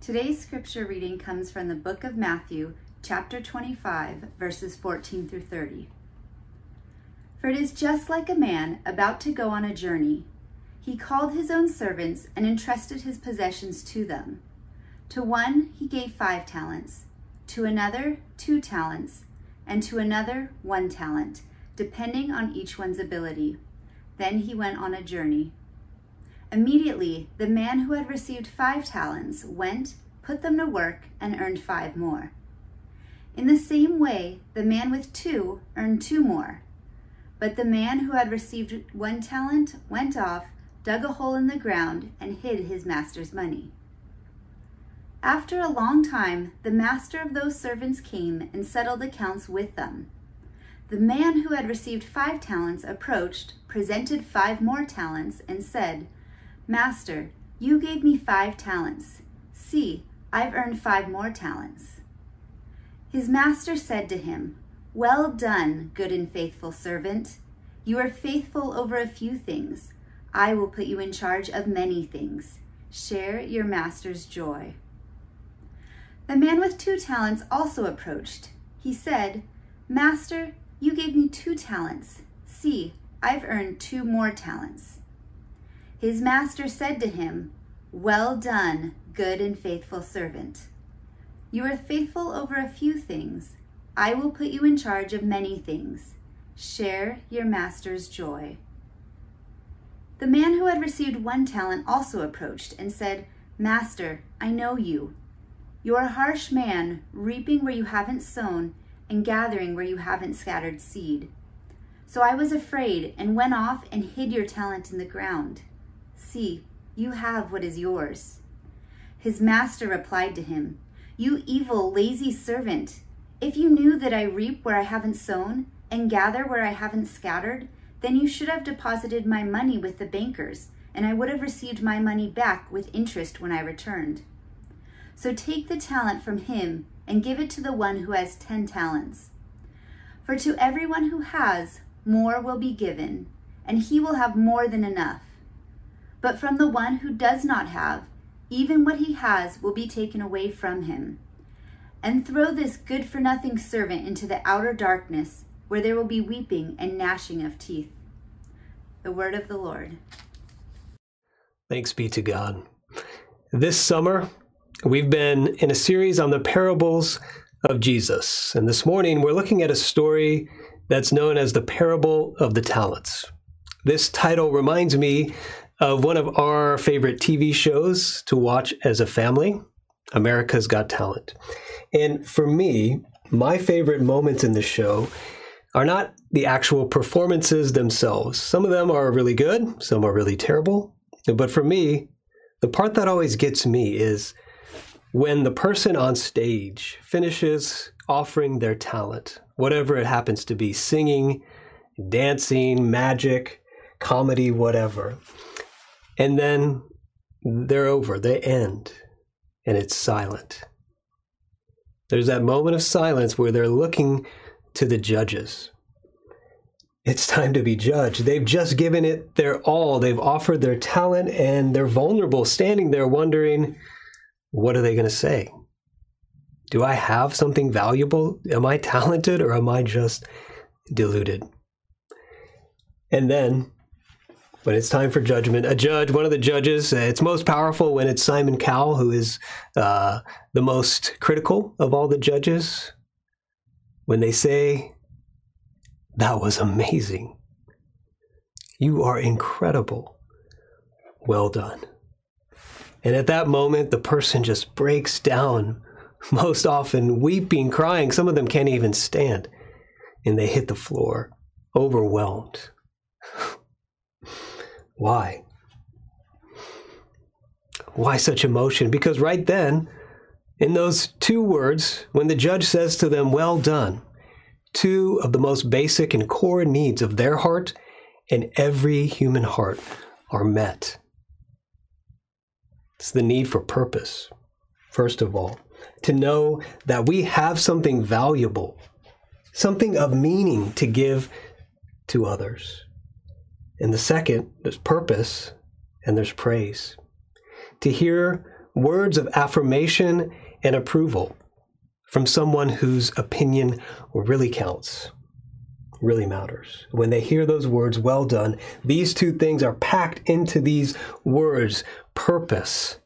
Today's scripture reading comes from the book of Matthew, chapter 25, verses 14 through 30. For it is just like a man about to go on a journey. He called his own servants and entrusted his possessions to them. To one he gave five talents, to another two talents, and to another one talent, depending on each one's ability. Then he went on a journey. Immediately, the man who had received five talents went, put them to work, and earned five more. In the same way, the man with two earned two more. But the man who had received one talent went off, dug a hole in the ground, and hid his master's money. After a long time, the master of those servants came and settled accounts with them. The man who had received five talents approached, presented five more talents, and said, Master, you gave me five talents. See, I've earned five more talents. His master said to him, Well done, good and faithful servant. You are faithful over a few things. I will put you in charge of many things. Share your master's joy. The man with two talents also approached. He said, Master, you gave me two talents. See, I've earned two more talents. His master said to him, Well done, good and faithful servant. You are faithful over a few things. I will put you in charge of many things. Share your master's joy. The man who had received one talent also approached and said, Master, I know you. You're a harsh man, reaping where you haven't sown and gathering where you haven't scattered seed. So I was afraid and went off and hid your talent in the ground. See, you have what is yours. His master replied to him, You evil, lazy servant, if you knew that I reap where I haven't sown and gather where I haven't scattered, then you should have deposited my money with the bankers, and I would have received my money back with interest when I returned. So take the talent from him and give it to the one who has ten talents. For to everyone who has, more will be given, and he will have more than enough. But from the one who does not have, even what he has will be taken away from him. And throw this good for nothing servant into the outer darkness, where there will be weeping and gnashing of teeth. The word of the Lord. Thanks be to God. This summer, we've been in a series on the parables of Jesus. And this morning, we're looking at a story that's known as the parable of the talents. This title reminds me of one of our favorite TV shows to watch as a family, America's Got Talent. And for me, my favorite moments in the show are not the actual performances themselves. Some of them are really good, some are really terrible. But for me, the part that always gets me is when the person on stage finishes offering their talent, whatever it happens to be singing, dancing, magic, comedy, whatever. And then they're over, they end, and it's silent. There's that moment of silence where they're looking to the judges. It's time to be judged. They've just given it their all. They've offered their talent and they're vulnerable, standing there wondering, what are they going to say? Do I have something valuable? Am I talented or am I just deluded? And then when it's time for judgment, a judge, one of the judges, uh, it's most powerful when it's Simon Cowell, who is uh, the most critical of all the judges. When they say, That was amazing. You are incredible. Well done. And at that moment, the person just breaks down, most often weeping, crying. Some of them can't even stand. And they hit the floor, overwhelmed. Why? Why such emotion? Because right then, in those two words, when the judge says to them, Well done, two of the most basic and core needs of their heart and every human heart are met. It's the need for purpose, first of all, to know that we have something valuable, something of meaning to give to others. And the second, there's purpose and there's praise. To hear words of affirmation and approval from someone whose opinion really counts, really matters. When they hear those words, well done, these two things are packed into these words purpose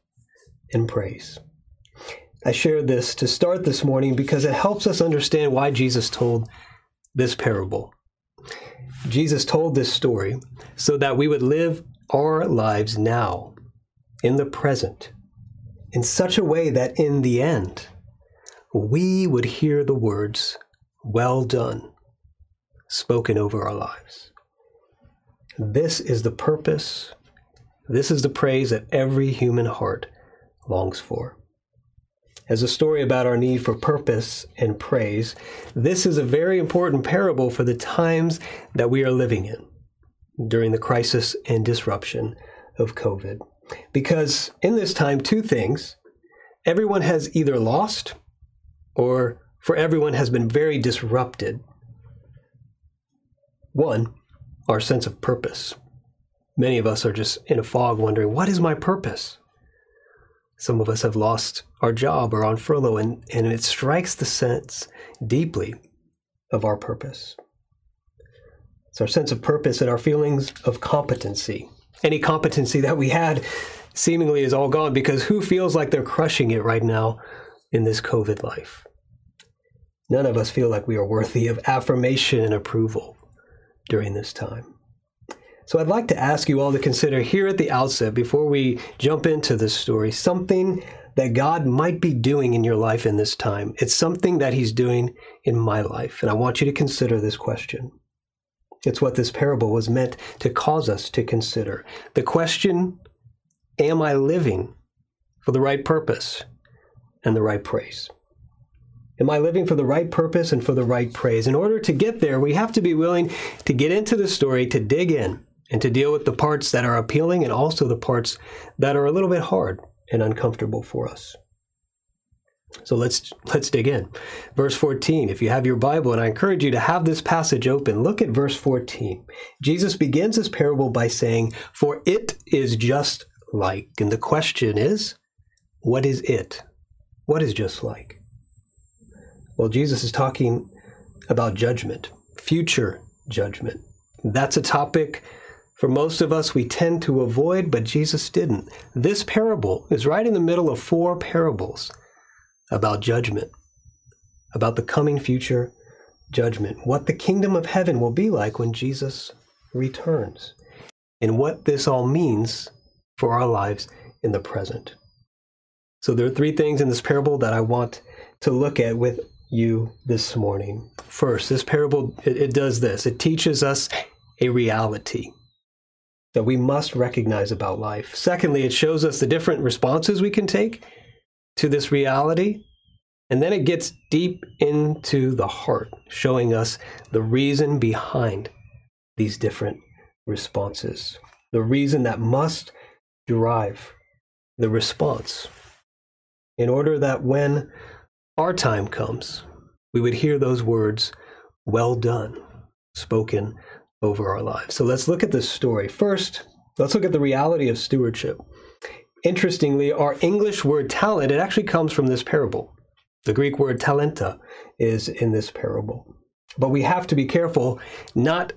and praise. I share this to start this morning because it helps us understand why Jesus told this parable. Jesus told this story so that we would live our lives now, in the present, in such a way that in the end, we would hear the words, Well done, spoken over our lives. This is the purpose, this is the praise that every human heart longs for. As a story about our need for purpose and praise, this is a very important parable for the times that we are living in during the crisis and disruption of COVID. Because in this time, two things everyone has either lost or for everyone has been very disrupted. One, our sense of purpose. Many of us are just in a fog wondering, what is my purpose? Some of us have lost our job or on furlough, and, and it strikes the sense deeply of our purpose. It's our sense of purpose and our feelings of competency. Any competency that we had seemingly is all gone because who feels like they're crushing it right now in this COVID life? None of us feel like we are worthy of affirmation and approval during this time. So I'd like to ask you all to consider here at the outset, before we jump into this story, something that God might be doing in your life in this time. It's something that He's doing in my life. And I want you to consider this question. It's what this parable was meant to cause us to consider. The question Am I living for the right purpose and the right praise? Am I living for the right purpose and for the right praise? In order to get there, we have to be willing to get into the story, to dig in, and to deal with the parts that are appealing and also the parts that are a little bit hard and uncomfortable for us. So let's let's dig in. Verse 14. If you have your Bible and I encourage you to have this passage open, look at verse 14. Jesus begins this parable by saying, "For it is just like." And the question is, what is it? What is just like? Well, Jesus is talking about judgment, future judgment. That's a topic for most of us, we tend to avoid, but Jesus didn't. This parable is right in the middle of four parables about judgment, about the coming future judgment, what the kingdom of heaven will be like when Jesus returns, and what this all means for our lives in the present. So, there are three things in this parable that I want to look at with you this morning. First, this parable it, it does this it teaches us a reality that we must recognize about life. Secondly, it shows us the different responses we can take to this reality. And then it gets deep into the heart, showing us the reason behind these different responses, the reason that must derive the response, in order that when our time comes, we would hear those words, well done, spoken over our lives. So let's look at this story. First, let's look at the reality of stewardship. Interestingly, our English word talent, it actually comes from this parable. The Greek word talenta is in this parable. But we have to be careful not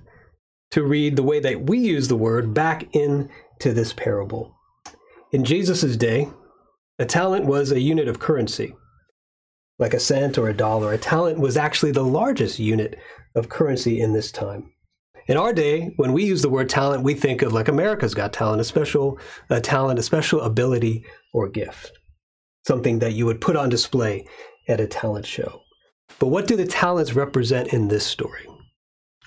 to read the way that we use the word back into this parable. In Jesus' day, a talent was a unit of currency, like a cent or a dollar. A talent was actually the largest unit of currency in this time. In our day, when we use the word talent, we think of like America's Got Talent, a special a talent, a special ability or gift, something that you would put on display at a talent show. But what do the talents represent in this story?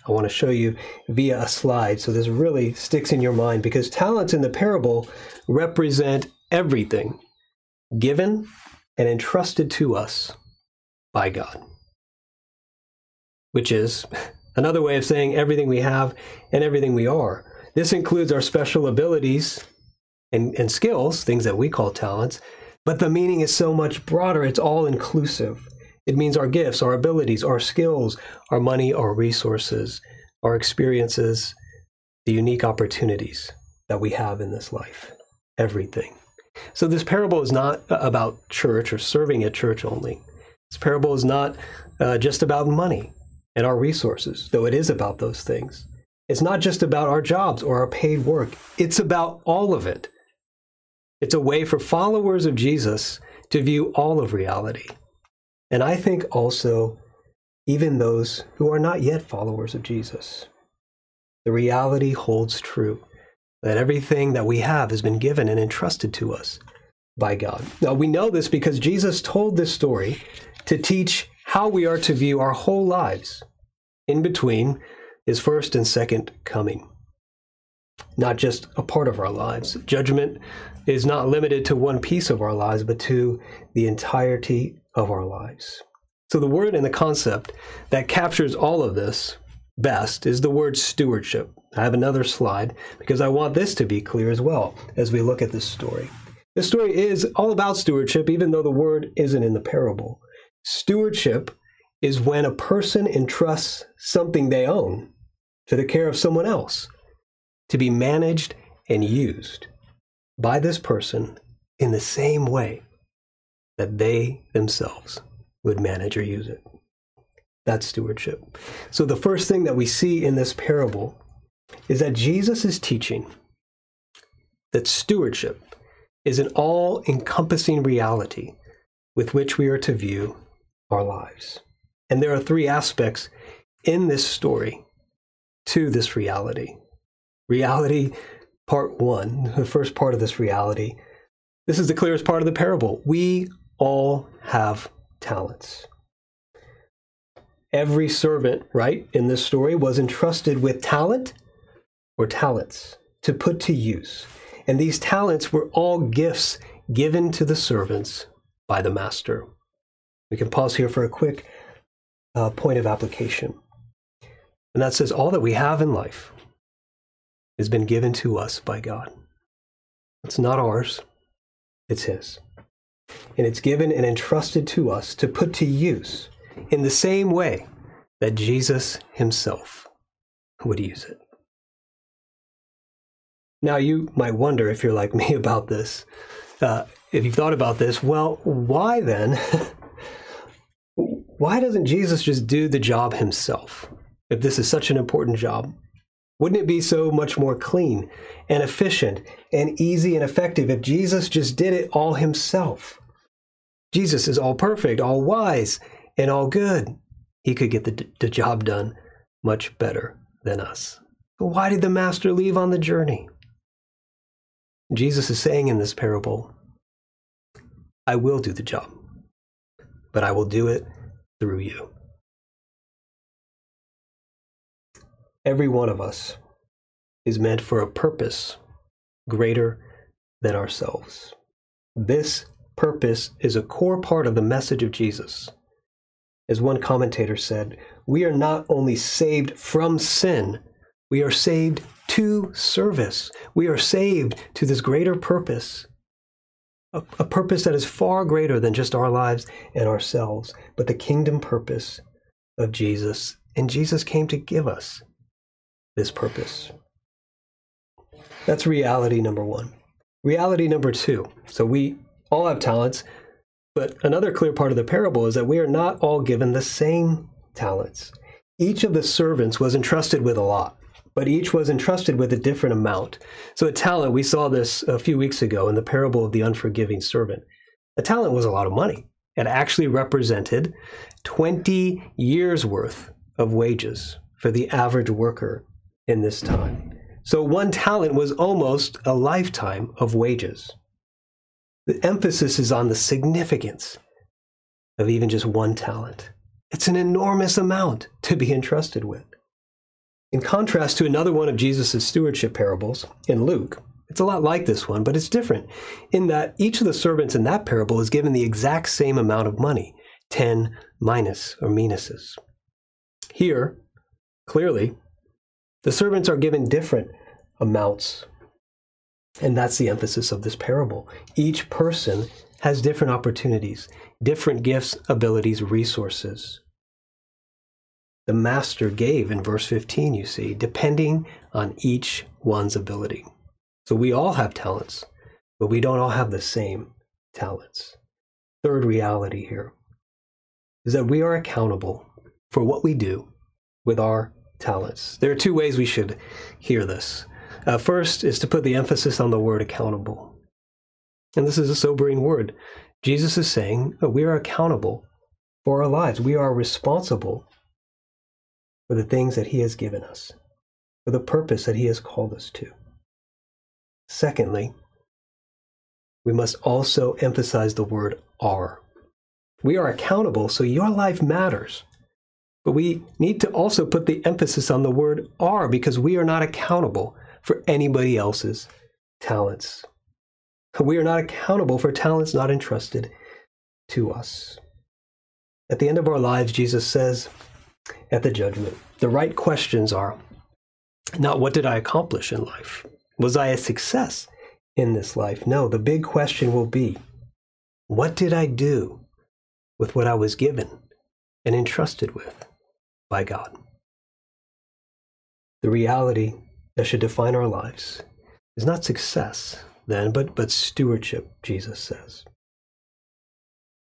I want to show you via a slide so this really sticks in your mind because talents in the parable represent everything given and entrusted to us by God, which is Another way of saying everything we have and everything we are. This includes our special abilities and, and skills, things that we call talents, but the meaning is so much broader. It's all inclusive. It means our gifts, our abilities, our skills, our money, our resources, our experiences, the unique opportunities that we have in this life. Everything. So this parable is not about church or serving at church only. This parable is not uh, just about money and our resources, though it is about those things. It's not just about our jobs or our paid work. It's about all of it. It's a way for followers of Jesus to view all of reality. And I think also even those who are not yet followers of Jesus. The reality holds true that everything that we have has been given and entrusted to us by God. Now, we know this because Jesus told this story to teach how we are to view our whole lives in between his first and second coming. Not just a part of our lives. Judgment is not limited to one piece of our lives, but to the entirety of our lives. So, the word and the concept that captures all of this best is the word stewardship. I have another slide because I want this to be clear as well as we look at this story. This story is all about stewardship, even though the word isn't in the parable. Stewardship is when a person entrusts something they own to the care of someone else to be managed and used by this person in the same way that they themselves would manage or use it. That's stewardship. So, the first thing that we see in this parable is that Jesus is teaching that stewardship is an all encompassing reality with which we are to view our lives. And there are three aspects in this story to this reality. Reality, part one, the first part of this reality. This is the clearest part of the parable. We all have talents. Every servant, right, in this story was entrusted with talent or talents to put to use. And these talents were all gifts given to the servants by the master. We can pause here for a quick uh, point of application. And that says all that we have in life has been given to us by God. It's not ours, it's His. And it's given and entrusted to us to put to use in the same way that Jesus Himself would use it. Now, you might wonder if you're like me about this. Uh, if you've thought about this, well, why then why doesn't Jesus just do the job himself? If this is such an important job, wouldn't it be so much more clean and efficient and easy and effective if Jesus just did it all himself? Jesus is all perfect, all wise, and all good. He could get the, the job done much better than us. But why did the master leave on the journey? Jesus is saying in this parable, I will do the job, but I will do it through you. Every one of us is meant for a purpose greater than ourselves. This purpose is a core part of the message of Jesus. As one commentator said, we are not only saved from sin, we are saved to service. We are saved to this greater purpose a, a purpose that is far greater than just our lives and ourselves, but the kingdom purpose of Jesus. And Jesus came to give us this purpose. That's reality number one. Reality number two. So we all have talents, but another clear part of the parable is that we are not all given the same talents. Each of the servants was entrusted with a lot but each was entrusted with a different amount. So a talent, we saw this a few weeks ago in the parable of the unforgiving servant. A talent was a lot of money. It actually represented 20 years worth of wages for the average worker in this time. So one talent was almost a lifetime of wages. The emphasis is on the significance of even just one talent. It's an enormous amount to be entrusted with. In contrast to another one of Jesus' stewardship parables in Luke, it's a lot like this one, but it's different in that each of the servants in that parable is given the exact same amount of money 10 minas or minuses. Here, clearly, the servants are given different amounts. And that's the emphasis of this parable. Each person has different opportunities, different gifts, abilities, resources the master gave in verse 15, you see, depending on each one's ability. So we all have talents, but we don't all have the same talents. Third reality here is that we are accountable for what we do with our talents. There are two ways we should hear this. Uh, first is to put the emphasis on the word accountable. And this is a sobering word. Jesus is saying we are accountable for our lives. We are responsible for the things that He has given us, for the purpose that He has called us to. Secondly, we must also emphasize the word are. We are accountable, so your life matters. But we need to also put the emphasis on the word are because we are not accountable for anybody else's talents. We are not accountable for talents not entrusted to us. At the end of our lives, Jesus says at the judgment, the right questions are not what did I accomplish in life? Was I a success in this life? No, the big question will be what did I do with what I was given and entrusted with by God? The reality that should define our lives is not success, then, but, but stewardship, Jesus says.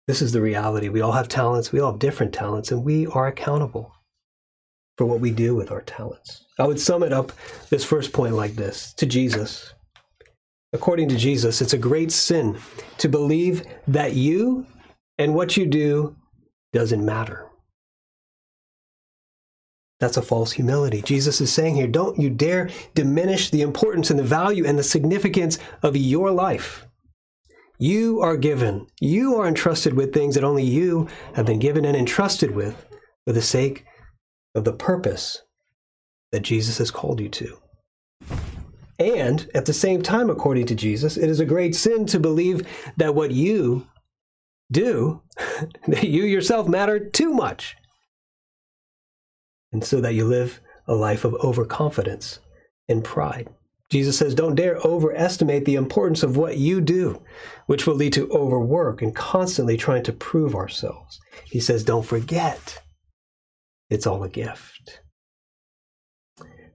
This is the reality. We all have talents, we all have different talents, and we are accountable for what we do with our talents. I would sum it up this first point like this to Jesus. According to Jesus, it's a great sin to believe that you and what you do doesn't matter. That's a false humility. Jesus is saying here, don't you dare diminish the importance and the value and the significance of your life. You are given, you are entrusted with things that only you have been given and entrusted with for the sake of the purpose that Jesus has called you to. And at the same time, according to Jesus, it is a great sin to believe that what you do, that you yourself matter too much and so that you live a life of overconfidence and pride. Jesus says, Don't dare overestimate the importance of what you do, which will lead to overwork and constantly trying to prove ourselves. He says, Don't forget, it's all a gift.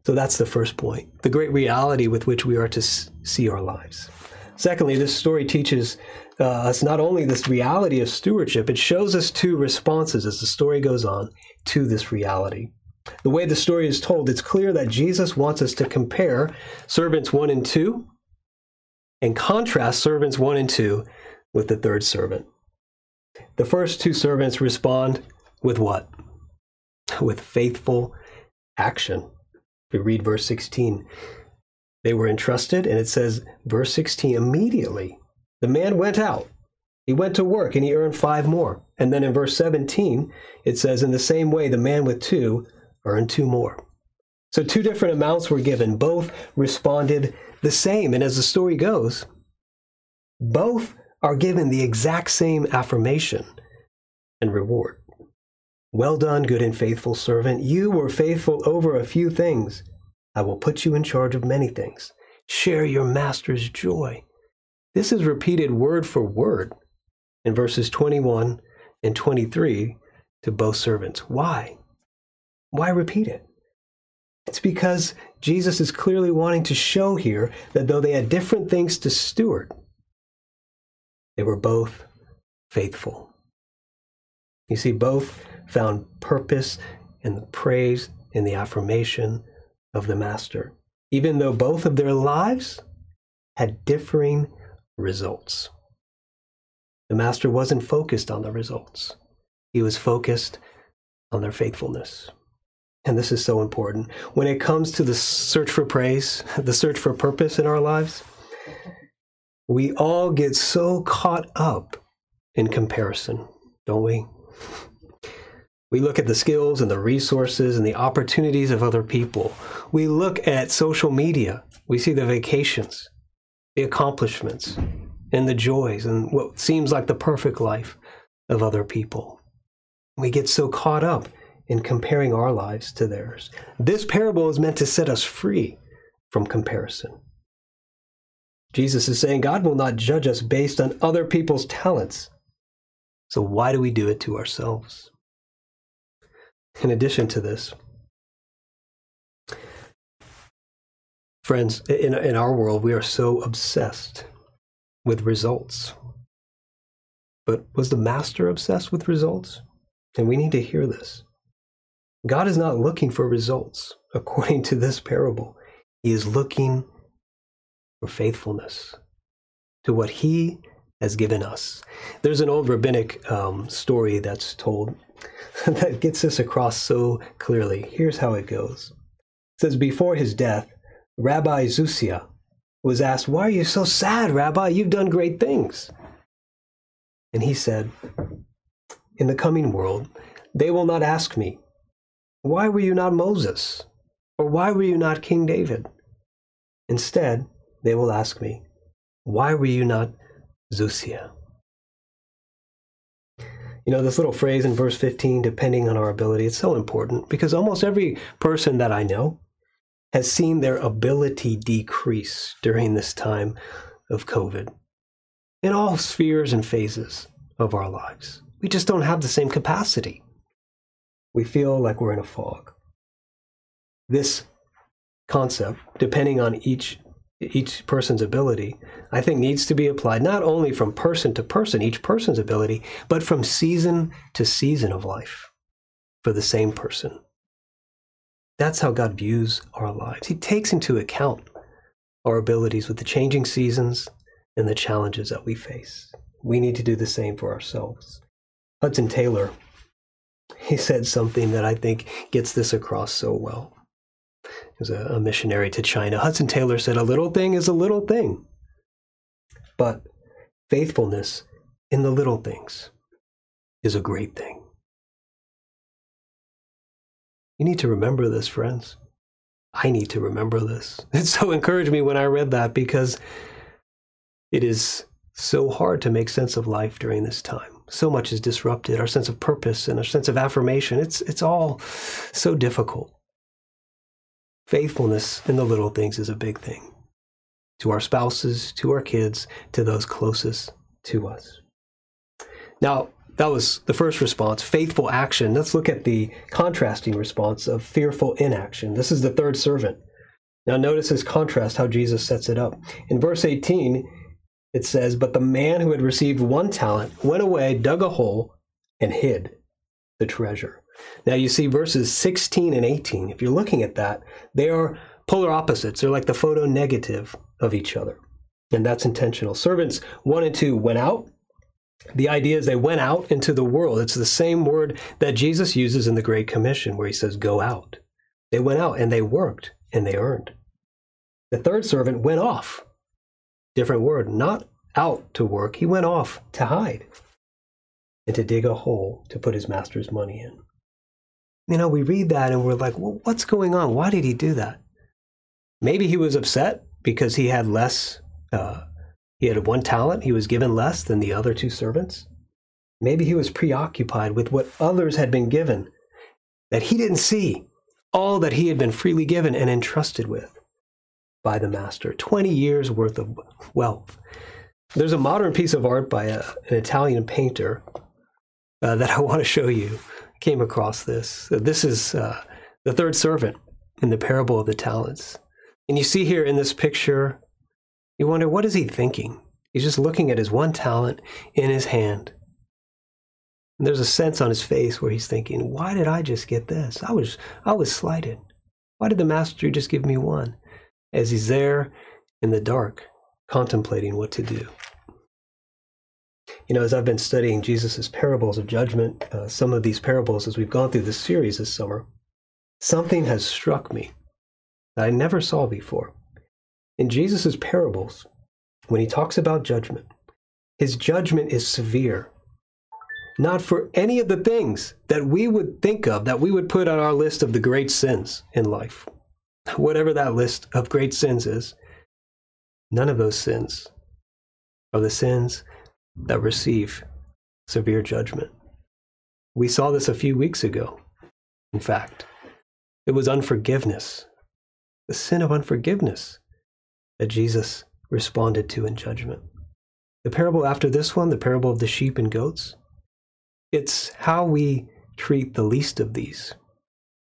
So that's the first point the great reality with which we are to see our lives. Secondly, this story teaches uh, us not only this reality of stewardship, it shows us two responses as the story goes on to this reality. The way the story is told, it's clear that Jesus wants us to compare servants 1 and 2 and contrast servants 1 and 2 with the third servant. The first two servants respond with what? With faithful action. We read verse 16. They were entrusted, and it says, verse 16, immediately the man went out. He went to work and he earned five more. And then in verse 17, it says, In the same way, the man with two earned two more. So, two different amounts were given. Both responded the same. And as the story goes, both are given the exact same affirmation and reward. Well done, good and faithful servant. You were faithful over a few things. I will put you in charge of many things. Share your master's joy. This is repeated word for word in verses 21 and 23 to both servants. Why? Why repeat it? It's because Jesus is clearly wanting to show here that though they had different things to steward, they were both faithful. You see, both found purpose in the praise and the affirmation of the Master, even though both of their lives had differing results. The Master wasn't focused on the results, he was focused on their faithfulness and this is so important, when it comes to the search for praise, the search for purpose in our lives, we all get so caught up in comparison, don't we? We look at the skills and the resources and the opportunities of other people. We look at social media. We see the vacations, the accomplishments, and the joys and what seems like the perfect life of other people. We get so caught up in comparing our lives to theirs. This parable is meant to set us free from comparison. Jesus is saying God will not judge us based on other people's talents. So why do we do it to ourselves? In addition to this, friends, in, in our world, we are so obsessed with results. But was the master obsessed with results? And we need to hear this. God is not looking for results according to this parable. He is looking for faithfulness to what He has given us. There's an old rabbinic um, story that's told that gets this across so clearly. Here's how it goes It says, Before his death, Rabbi Zusia was asked, Why are you so sad, Rabbi? You've done great things. And he said, In the coming world, they will not ask me, Why were you not Moses? Or why were you not King David? Instead, they will ask me, Why were you not Zusia? You know, this little phrase in verse 15, depending on our ability, it's so important because almost every person that I know has seen their ability decrease during this time of COVID in all spheres and phases of our lives. We just don't have the same capacity. We feel like we're in a fog. This concept, depending on each each person's ability, I think needs to be applied not only from person to person, each person's ability, but from season to season of life for the same person. That's how God views our lives. He takes into account our abilities with the changing seasons and the challenges that we face. We need to do the same for ourselves. Hudson Taylor, he said something that I think gets this across so well was a, a missionary to China. Hudson Taylor said, A little thing is a little thing. But faithfulness in the little things is a great thing. You need to remember this, friends. I need to remember this. It so encouraged me when I read that because it is so hard to make sense of life during this time. So much is disrupted, our sense of purpose and our sense of affirmation. It's, it's all so difficult. Faithfulness in the little things is a big thing to our spouses, to our kids, to those closest to us. Now, that was the first response, faithful action. Let's look at the contrasting response of fearful inaction. This is the third servant. Now, notice this contrast, how Jesus sets it up. In verse 18, it says, But the man who had received one talent went away, dug a hole, and hid the treasure. Now you see verses 16 and 18. If you're looking at that, they are polar opposites. They're like the photo negative of each other. And that's intentional. Servants 1 and 2 went out. The idea is they went out into the world. It's the same word that Jesus uses in the Great Commission where he says, Go out. They went out and they worked and they earned. The third servant went off. Different word, not out to work. He went off to hide and to dig a hole to put his master's money in. You know, we read that and we're like, well, what's going on? Why did he do that? Maybe he was upset because he had less, uh, he had one talent, he was given less than the other two servants. Maybe he was preoccupied with what others had been given, that he didn't see all that he had been freely given and entrusted with by the master 20 years worth of wealth. There's a modern piece of art by a, an Italian painter uh, that I want to show you came across this. This is uh, the third servant in the parable of the talents. And you see here in this picture, you wonder, what is he thinking? He's just looking at his one talent in his hand. And there's a sense on his face where he's thinking, why did I just get this? I was, I was slighted. Why did the master just give me one? As he's there in the dark, contemplating what to do. You know, as I've been studying Jesus' parables of judgment, uh, some of these parables as we've gone through this series this summer, something has struck me that I never saw before. In Jesus' parables, when he talks about judgment, his judgment is severe. Not for any of the things that we would think of, that we would put on our list of the great sins in life. Whatever that list of great sins is, none of those sins are the sins that receive severe judgment. We saw this a few weeks ago. In fact, it was unforgiveness, the sin of unforgiveness, that Jesus responded to in judgment. The parable after this one, the parable of the sheep and goats, it's how we treat the least of these,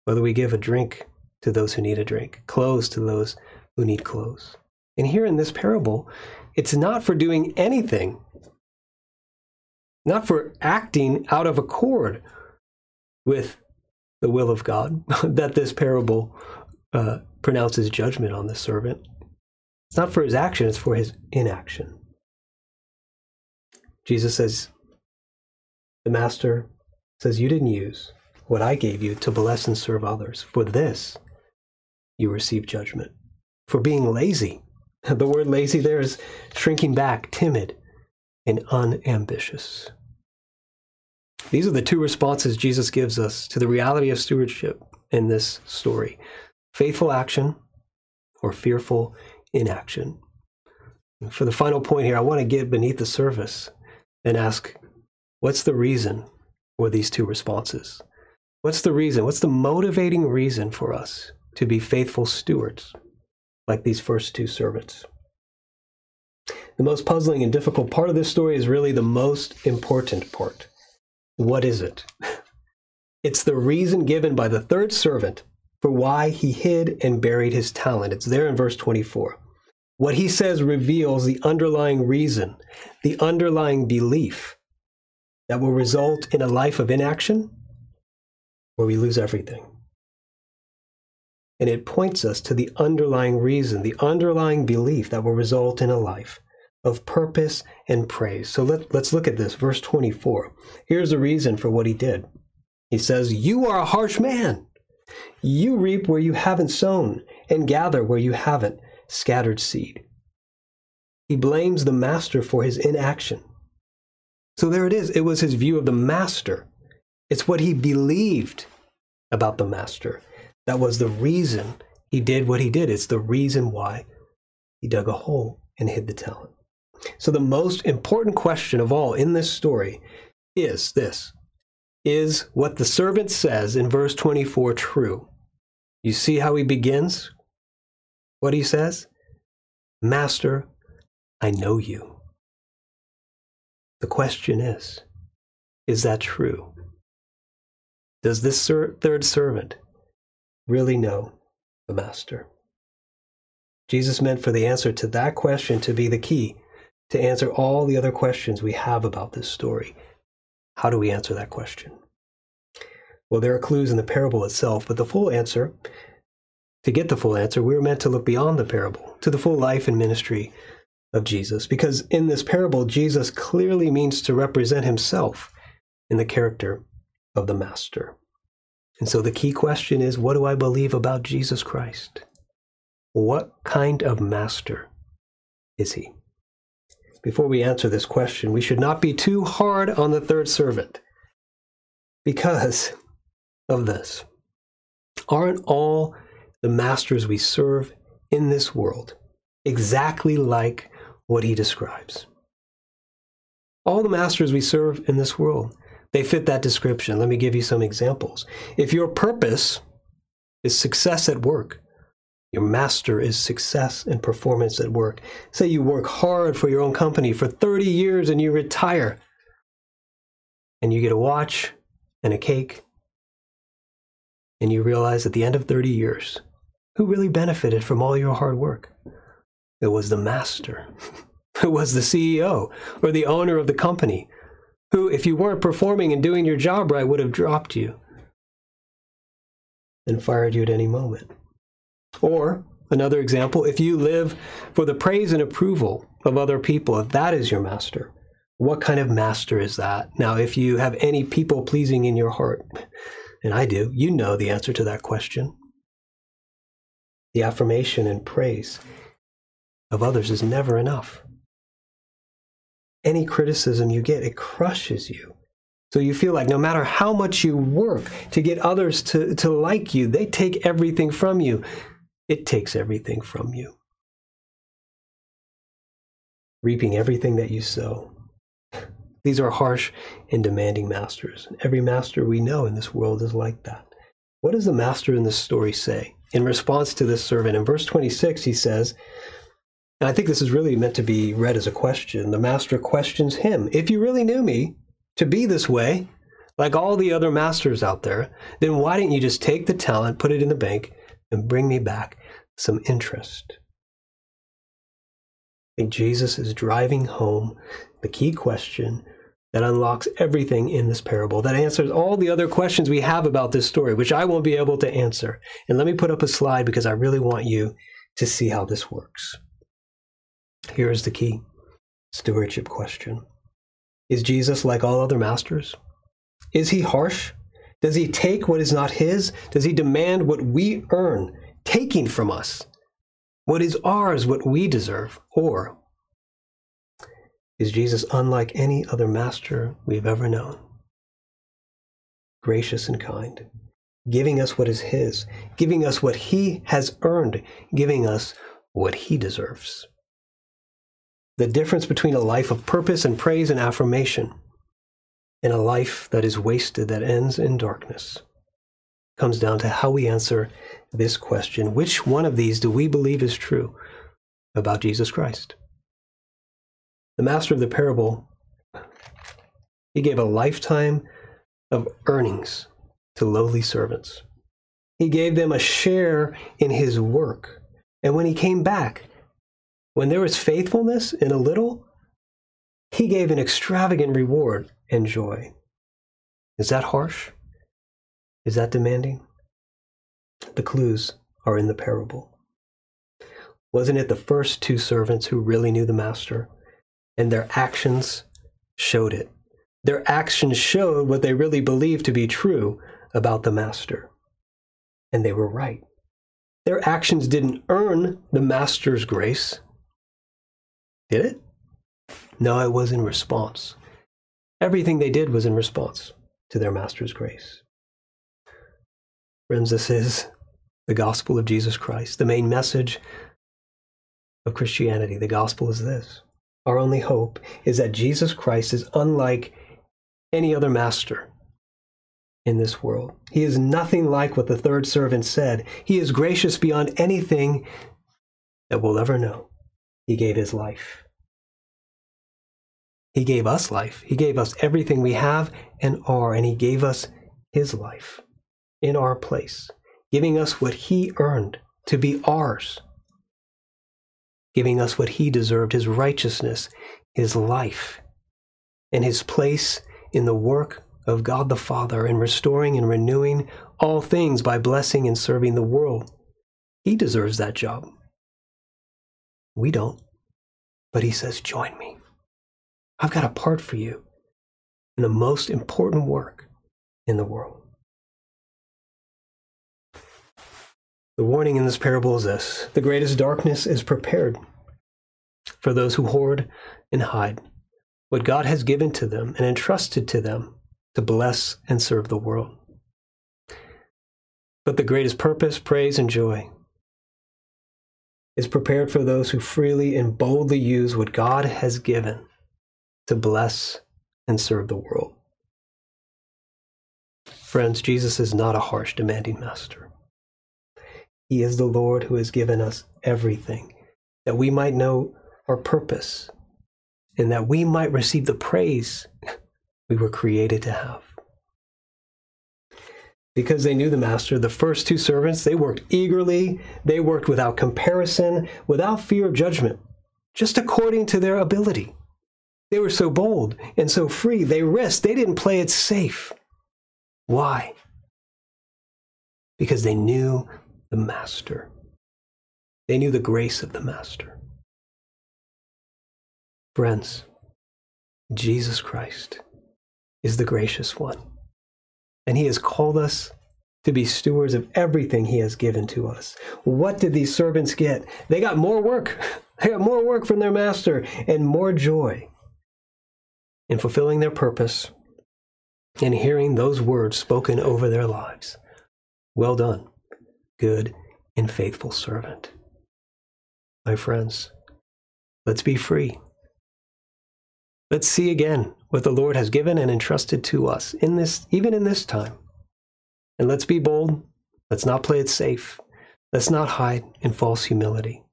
whether we give a drink to those who need a drink, clothes to those who need clothes. And here in this parable, it's not for doing anything, not for acting out of accord with the will of God, that this parable uh, pronounces judgment on the servant. It's not for his action, it's for his inaction. Jesus says, the master says, You didn't use what I gave you to bless and serve others. For this, you receive judgment. For being lazy. The word lazy there is shrinking back, timid, and unambitious. These are the two responses Jesus gives us to the reality of stewardship in this story faithful action or fearful inaction. For the final point here, I want to get beneath the surface and ask what's the reason for these two responses? What's the reason? What's the motivating reason for us to be faithful stewards like these first two servants? The most puzzling and difficult part of this story is really the most important part. What is it? It's the reason given by the third servant for why he hid and buried his talent. It's there in verse 24. What he says reveals the underlying reason, the underlying belief that will result in a life of inaction where we lose everything. And it points us to the underlying reason, the underlying belief that will result in a life of purpose and praise. So let, let's look at this, verse 24. Here's the reason for what he did. He says, You are a harsh man. You reap where you haven't sown and gather where you haven't scattered seed. He blames the master for his inaction. So there it is. It was his view of the master. It's what he believed about the master. That was the reason he did what he did. It's the reason why he dug a hole and hid the talent. So the most important question of all in this story is this is what the servant says in verse 24 true? You see how he begins? What he says? Master, I know you. The question is Is that true? Does this third servant really know the Master? Jesus meant for the answer to that question to be the key to answer all the other questions we have about this story. How do we answer that question? Well, there are clues in the parable itself, but the full answer, to get the full answer, we're meant to look beyond the parable to the full life and ministry of Jesus. Because in this parable, Jesus clearly means to represent himself in the character of the Master. And so the key question is what do I believe about Jesus Christ? What kind of Master is he? Before we answer this question, we should not be too hard on the third servant because of this. Aren't all the masters we serve in this world exactly like what he describes? All the masters we serve in this world, they fit that description. Let me give you some examples. If your purpose is success at work, your master is success and performance at work. Say you work hard for your own company for 30 years and you retire and you get a watch and a cake and you realize at the end of 30 years, who really benefited from all your hard work? It was the master. it was the CEO or the owner of the company who, if you weren't performing and doing your job right, would have dropped you and fired you at any moment. Or another example, if you live for the praise and approval of other people, if that is your master, what kind of master is that? Now, if you have any people pleasing in your heart, and I do, you know the answer to that question. The affirmation and praise of others is never enough. Any criticism you get, it crushes you. So you feel like no matter how much you work to get others to, to like you, they take everything from you. It takes everything from you. Reaping everything that you sow. These are harsh and demanding masters. Every master we know in this world is like that. What does the master in this story say? In response to this servant, in verse 26, he says, and I think this is really meant to be read as a question. The master questions him If you really knew me to be this way, like all the other masters out there, then why didn't you just take the talent, put it in the bank, and bring me back some interest? I think Jesus is driving home the key question that unlocks everything in this parable, that answers all the other questions we have about this story, which I won't be able to answer. And let me put up a slide because I really want you to see how this works. Here is the key stewardship question Is Jesus like all other masters? Is he harsh? Does he take what is not his? Does he demand what we earn, taking from us? What is ours, what we deserve? Or is Jesus unlike any other master we've ever known? Gracious and kind, giving us what is His, giving us what He has earned, giving us what He deserves. The difference between a life of purpose and praise and affirmation and a life that is wasted, that ends in darkness, comes down to how we answer this question Which one of these do we believe is true about Jesus Christ? the master of the parable, he gave a lifetime of earnings to lowly servants. He gave them a share in his work. And when he came back, when there was faithfulness in a little, he gave an extravagant reward and joy. Is that harsh? Is that demanding? The clues are in the parable. Wasn't it the first two servants who really knew the master? and their actions showed it. Their actions showed what they really believed to be true about the master. And they were right. Their actions didn't earn the master's grace. Did it? No, it was in response. Everything they did was in response to their master's grace. Friends, this is the gospel of Jesus Christ. The main message of Christianity, the gospel is this our only hope is that Jesus Christ is unlike any other master in this world. He is nothing like what the third servant said. He is gracious beyond anything that we'll ever know. He gave his life. He gave us life. He gave us everything we have and are, and he gave us his life in our place, giving us what he earned to be ours giving us what he deserved his righteousness, his life, and his place in the work of God the Father in restoring and renewing all things by blessing and serving the world. He deserves that job. We don't. But he says, Join me. I've got a part for you in the most important work in the world. The warning in this parable is this the greatest darkness is prepared for those who hoard and hide what God has given to them and entrusted to them to bless and serve the world. But the greatest purpose, praise, and joy is prepared for those who freely and boldly use what God has given to bless and serve the world. Friends, Jesus is not a harsh, demanding master. He is the Lord who has given us everything that we might know our purpose and that we might receive the praise we were created to have. Because they knew the master, the first two servants, they worked eagerly, they worked without comparison, without fear of judgment, just according to their ability. They were so bold and so free, they risked, they didn't play it safe. Why? Because they knew the Master. They knew the grace of the Master. Friends, Jesus Christ is the gracious one, and He has called us to be stewards of everything He has given to us. What did these servants get? They got more work. They got more work from their master and more joy in fulfilling their purpose and hearing those words spoken over their lives. Well done, good and faithful servant. My friends, let's be free. Let's see again what the Lord has given and entrusted to us in this, even in this time. And let's be bold. Let's not play it safe. Let's not hide in false humility.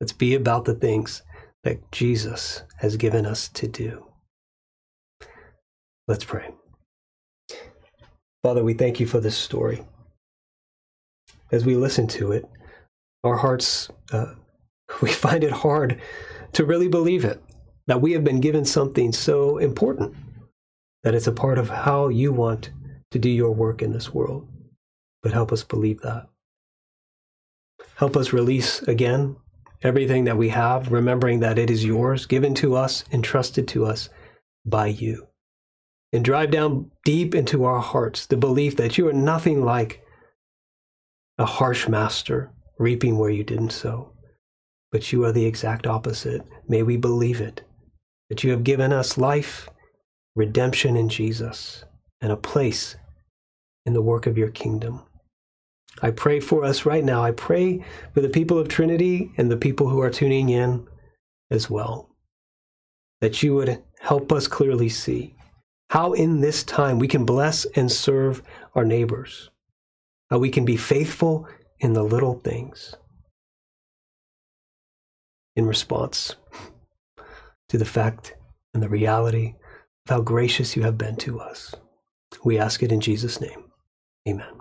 Let's be about the things that Jesus has given us to do. Let's pray. Father, we thank you for this story as we listen to it, our hearts, uh, we find it hard to really believe it, that we have been given something so important, that it's a part of how you want to do your work in this world. But help us believe that. Help us release again everything that we have, remembering that it is yours, given to us, entrusted to us by you. And drive down deep into our hearts the belief that you are nothing like a harsh master reaping where you didn't sow, but you are the exact opposite. May we believe it, that you have given us life, redemption in Jesus, and a place in the work of your kingdom. I pray for us right now. I pray for the people of Trinity and the people who are tuning in as well. That you would help us clearly see how in this time we can bless and serve our neighbors, how we can be faithful in the little things in response to the fact and the reality of how gracious you have been to us. We ask it in Jesus' name. Amen.